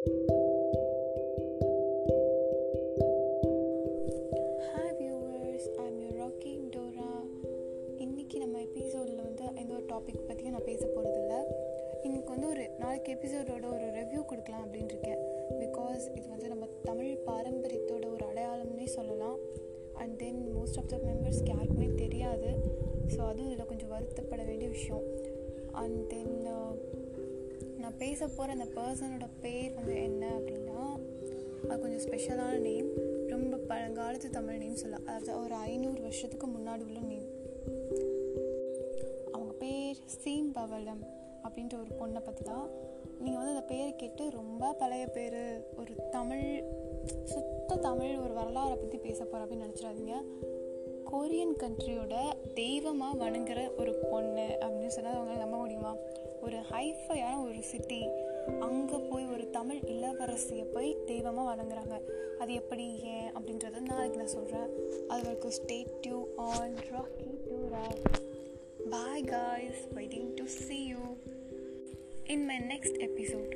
Hi viewers I'm you rocking Dora இன்றைக்கி நம்ம எபிசோடில் வந்து எந்த ஒரு டாபிக் பற்றியும் நான் பேச போகிறதில்ல இன்னைக்கு வந்து ஒரு நாளைக்கு எபிசோடோட ஒரு ரிவ்யூ கொடுக்கலாம் அப்படின்னு இருக்கேன். பிகாஸ் இது வந்து நம்ம தமிழ் பாரம்பரியத்தோட ஒரு அடையாளம்னே சொல்லலாம். And then most of the மெம்பர்ஸ்க்கு யாருக்குமே தெரியாது. ஸோ அதுவும் இதில் கொஞ்சம் வருத்தப்பட வேண்டிய விஷயம். அண்ட் தென் பேச போகிற அந்த பர்சனோட பேர் வந்து என்ன அப்படின்னா அது கொஞ்சம் ஸ்பெஷலான நேம் ரொம்ப பழங்காலத்து தமிழ் நேம் சொல்லலாம் அதாவது ஒரு ஐநூறு வருஷத்துக்கு முன்னாடி உள்ள நேம் அவங்க பேர் சீம் பவலம் அப்படின்ற ஒரு பொண்ணை பற்றி தான் நீங்கள் வந்து அந்த பேரை கேட்டு ரொம்ப பழைய பேர் ஒரு தமிழ் சுத்த தமிழ் ஒரு வரலாறை பற்றி பேச போகிற அப்படின்னு நினச்சிடாதீங்க. கொரியன் கண்ட்ரியோட தெய்வமாக வணங்குற ஒரு பொண்ணு. ஒரு ஹைஃபையான ஒரு சிட்டி அங்கே போய் ஒரு தமிழ் இளவரசியை போய் தெய்வமாக வணங்குறாங்க. அது எப்படி ஏன் அப்படின்றத நாளைக்கு நான் சொல்கிறேன் அது வரைக்கும் stay due on Rocky to rock bye guys waiting to see you in my next episode